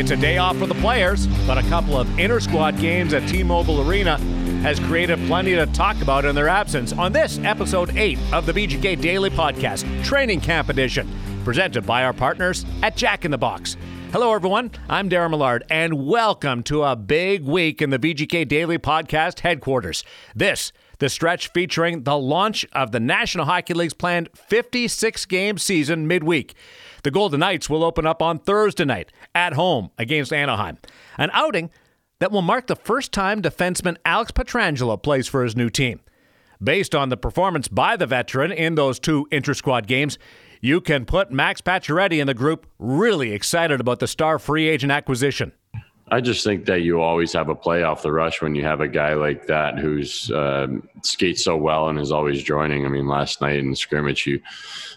It's a day off for the players, but a couple of inter squad games at T Mobile Arena has created plenty to talk about in their absence on this episode 8 of the VGK Daily Podcast, Training Camp Edition, presented by our partners at Jack in the Box. Hello, everyone. I'm Darren Millard, and welcome to a big week in the VGK Daily Podcast headquarters. This, the stretch featuring the launch of the National Hockey League's planned 56 game season midweek. The Golden Knights will open up on Thursday night at home against Anaheim, an outing that will mark the first time defenseman Alex Pietrangelo plays for his new team. Based on the performance by the veteran in those two inter squad games, you can put Max Pacioretty in the group really excited about the star free agent acquisition. I just think that you always have a play off the rush when you have a guy like that who's um, skates so well and is always joining. I mean, last night in the scrimmage, he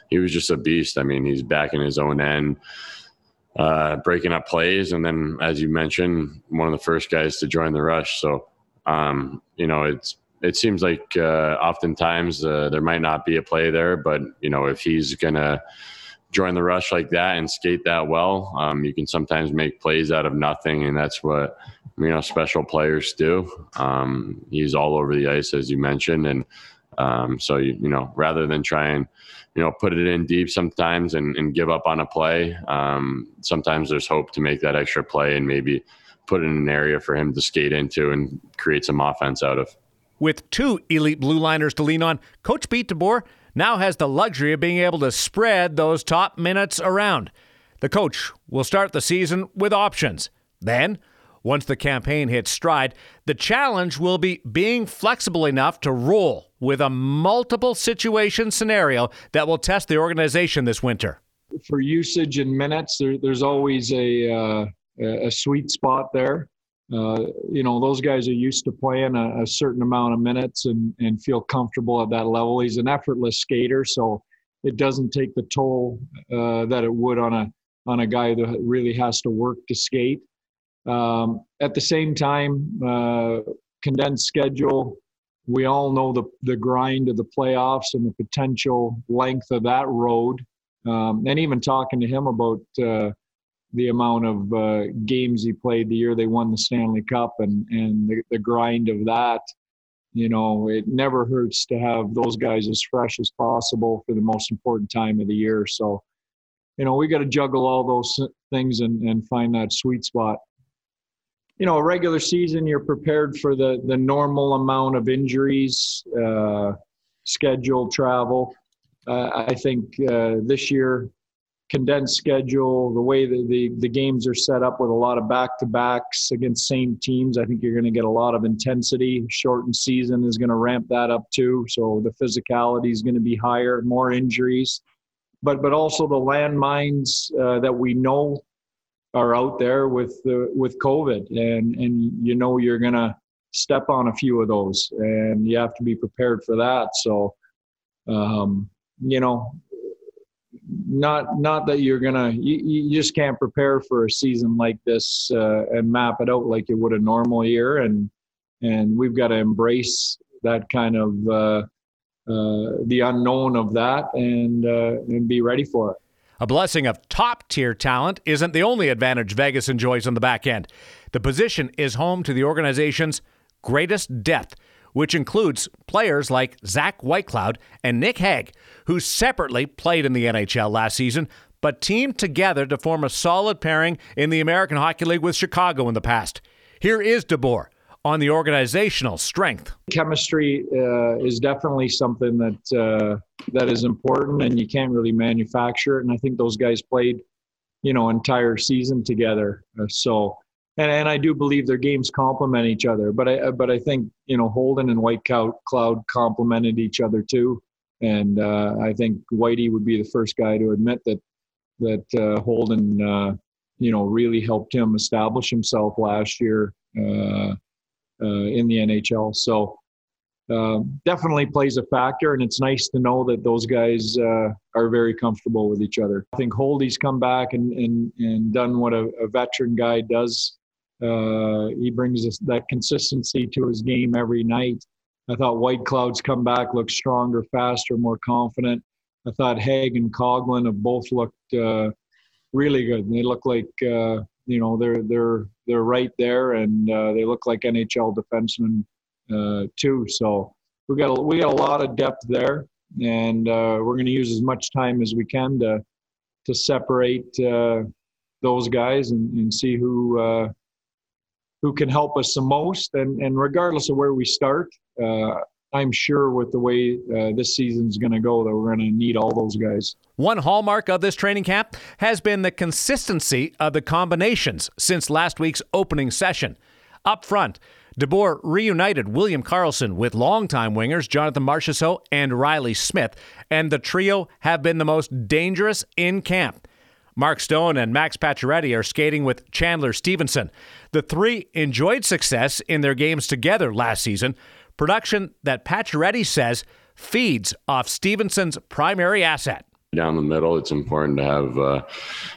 he was just a beast. I mean, he's back in his own end, uh, breaking up plays, and then as you mentioned, one of the first guys to join the rush. So, um, you know, it's it seems like uh, oftentimes uh, there might not be a play there, but you know if he's gonna join the rush like that and skate that well, um, you can sometimes make plays out of nothing, and that's what you know special players do. Um, he's all over the ice as you mentioned, and um, so you, you know rather than try and you know put it in deep sometimes and, and give up on a play, um, sometimes there's hope to make that extra play and maybe put in an area for him to skate into and create some offense out of. With two elite blue liners to lean on, Coach Pete DeBoer now has the luxury of being able to spread those top minutes around. The coach will start the season with options. Then, once the campaign hits stride, the challenge will be being flexible enough to roll with a multiple situation scenario that will test the organization this winter. For usage and minutes, there, there's always a, uh, a sweet spot there. Uh, you know, those guys are used to playing a, a, certain amount of minutes and, and feel comfortable at that level. He's an effortless skater, so it doesn't take the toll uh, that it would on a on a guy that really has to work to skate. Um, at the same time, uh, condensed schedule. We all know the the grind of the playoffs and the potential length of that road. Um, and even talking to him about uh, the amount of uh, games he played the year they won the Stanley Cup and and the, the grind of that. You know, it never hurts to have those guys as fresh as possible for the most important time of the year. So, you know, we got to juggle all those things and, and find that sweet spot. You know, a regular season, you're prepared for the the normal amount of injuries, uh, scheduled travel. Uh, I think uh, this year condensed schedule, the way that the, the games are set up with a lot of back to backs against same teams, I think you're going to get a lot of intensity. Shortened season is going to ramp that up too. So the physicality is going to be higher, more injuries, but but also the landmines uh, that we know are out there with with COVID, and and you know you're going to step on a few of those, and you have to be prepared for that. So. Um, you know, not not that you're gonna you, you just can't prepare for a season like this uh, and map it out like you would a normal year and and we've got to embrace that kind of uh, uh, the unknown of that and uh, and be ready for it. A blessing of top tier talent isn't the only advantage Vegas enjoys on the back end. The position is home to the organization's greatest depth which includes players like Zach Whitecloud and Nick Hague, who separately played in the NHL last season, but teamed together to form a solid pairing in the American Hockey League with Chicago in the past. Here is DeBoer on the organizational strength. Chemistry uh, is definitely something that uh, that is important, and you can't really manufacture it. And I think those guys played, you know, entire season together. Uh, so and, and I do believe their games complement each other. But I but I think you know Holden and Whitecloud complemented each other too, and uh, I think Whitey would be the first guy to admit that that uh, Holden uh, you know really helped him establish himself last year uh, uh, in the NHL. So. Uh, definitely plays a factor, and it's nice to know that those guys are very comfortable with each other. I think Holdy's come back and and, and done what a, a veteran guy does uh, he brings us that consistency to his game every night. I thought Whitecloud's come back, looked stronger, faster, more confident. I thought Hague and Coghlan have both looked uh, really good. They look like uh, you know they're they're they're right there, and uh, they look like NHL defensemen uh, too. So we got a, we got a lot of depth there, and uh, we're going to use as much time as we can to to separate those guys and, and see who who can help us the most. And and regardless of where we start, uh, I'm sure with the way uh, this season's going to go, that we're going to need all those guys. One hallmark of this training camp has been the consistency of the combinations since last week's opening session. Up front, DeBoer reunited William Karlsson with longtime wingers Jonathan Marchessault and Riley Smith, and the trio have been the most dangerous in camp. Mark Stone and Max Pacioretty are skating with Chandler Stephenson. The three enjoyed success in their games together last season, production that Pacioretty says feeds off Stephenson's primary asset. Down the middle, it's important to have uh,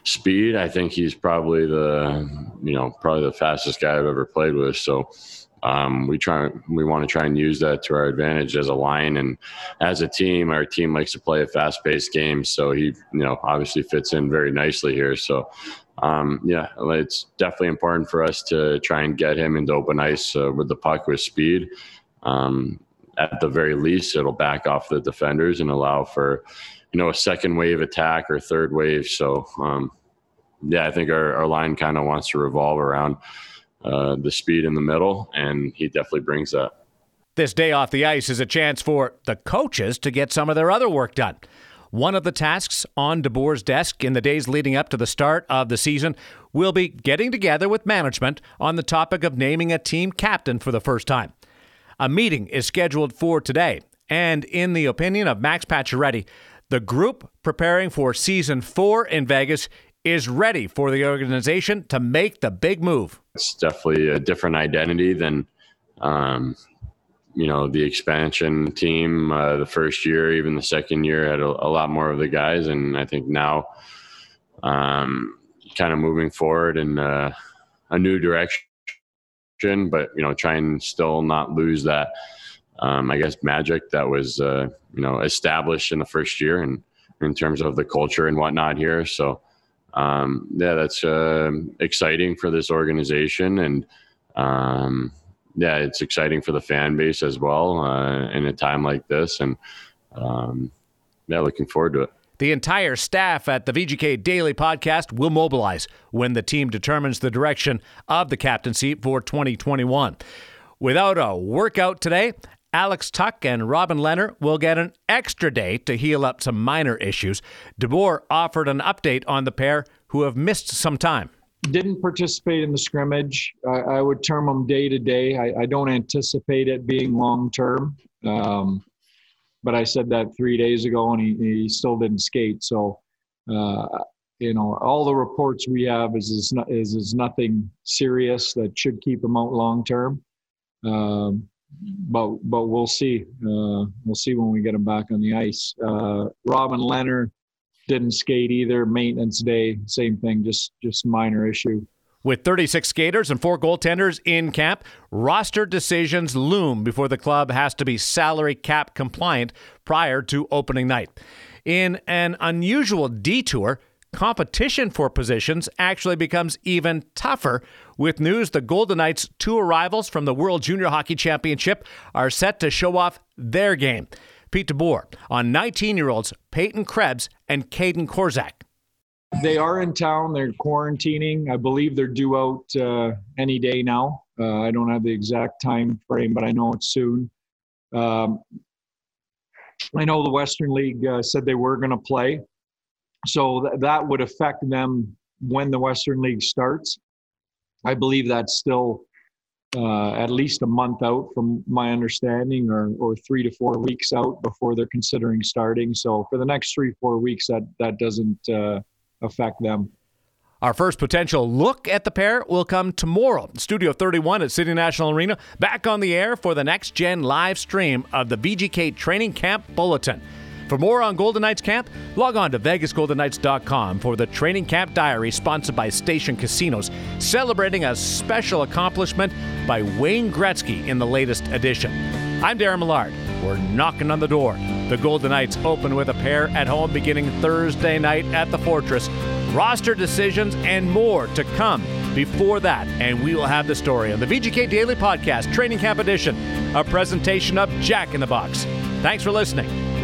speed. I think he's probably the, you know, probably the fastest guy I've ever played with. So um, we try, we want to try and use that to our advantage as a line and as a team. Our team likes to play a fast-paced game, so he, you know, obviously fits in very nicely here. So um, yeah, it's definitely important for us to try and get him into open ice uh, with the puck with speed. Um, at the very least, it'll back off the defenders and allow for, you know, a second wave attack or third wave. So, um, yeah, I think our, our line kind of wants to revolve around uh, the speed in the middle, and he definitely brings that. This day off the ice is a chance for the coaches to get some of their other work done. One of the tasks on DeBoer's desk in the days leading up to the start of the season will be getting together with management on the topic of naming a team captain for the first time. A meeting is scheduled for today, and in the opinion of Max Pacioretty, the group preparing for season four in Vegas is ready for the organization to make the big move. It's definitely a different identity than, um, you know, the expansion team. Uh, the first year, even the second year, had a, a, lot more of the guys, and I think now, um, kind of moving forward in uh, a new direction but you know, try and still not lose that. Um, I guess magic that was uh, you know established in the first year and in terms of the culture and whatnot here. So um, yeah, that's uh, exciting for this organization and um, yeah, it's exciting for the fan base as well uh, in a time like this. And um, yeah, looking forward to it. The entire staff at the VGK Daily Podcast will mobilize when the team determines the direction of the captaincy for 2021. Without a workout today, Alex Tuch and Robin Lehner will get an extra day to heal up some minor issues. DeBoer offered an update on the pair who have missed some time. Didn't participate in the scrimmage. I, I would term them day to day. I, I don't anticipate it being long term. Um, but I said that three days ago, and he, he still didn't skate. So, uh, you know, all the reports we have is is, is, is nothing serious that should keep him out long term. Um, but but we'll see. Uh, we'll see when we get him back on the ice. Uh, Robin Lehner didn't skate either. Maintenance day, same thing. Just just minor issue. With 36 skaters and four goaltenders in camp, roster decisions loom before the club has to be salary cap compliant prior to opening night. In an unusual detour, competition for positions actually becomes even tougher with news the Golden Knights' two arrivals from the World Junior Hockey Championship are set to show off their game. Pete DeBoer on 19 year olds Peyton Krebs and Kaedan Korczak. They are in town. They're quarantining. I believe they're due out uh, any day now. Uh, I don't have the exact time frame, but I know it's soon. Um, I know the Western League uh, said they were going to play, so th- that would affect them when the Western League starts. I believe that's still uh, at least a month out from my understanding, or or three to four weeks out before they're considering starting. So for the next three four weeks, that that doesn't uh, affect them. Our first potential look at the pair will come tomorrow. Studio 31 at City National Arena, back on the air for the next gen live stream of the VGK Training Camp Bulletin. For more on Golden Knights Camp, log on to VegasGoldenKnights.com for the Training Camp Diary sponsored by Station Casinos, celebrating a special accomplishment by Wayne Gretzky in the latest edition. I'm Darren Millard. We're knocking on the door. The Golden Knights open with a pair at home beginning Thursday night at the Fortress. Roster decisions and more to come before that, and we will have the story on the VGK Daily Podcast, Training Camp Edition, a presentation of Jack in the Box. Thanks for listening.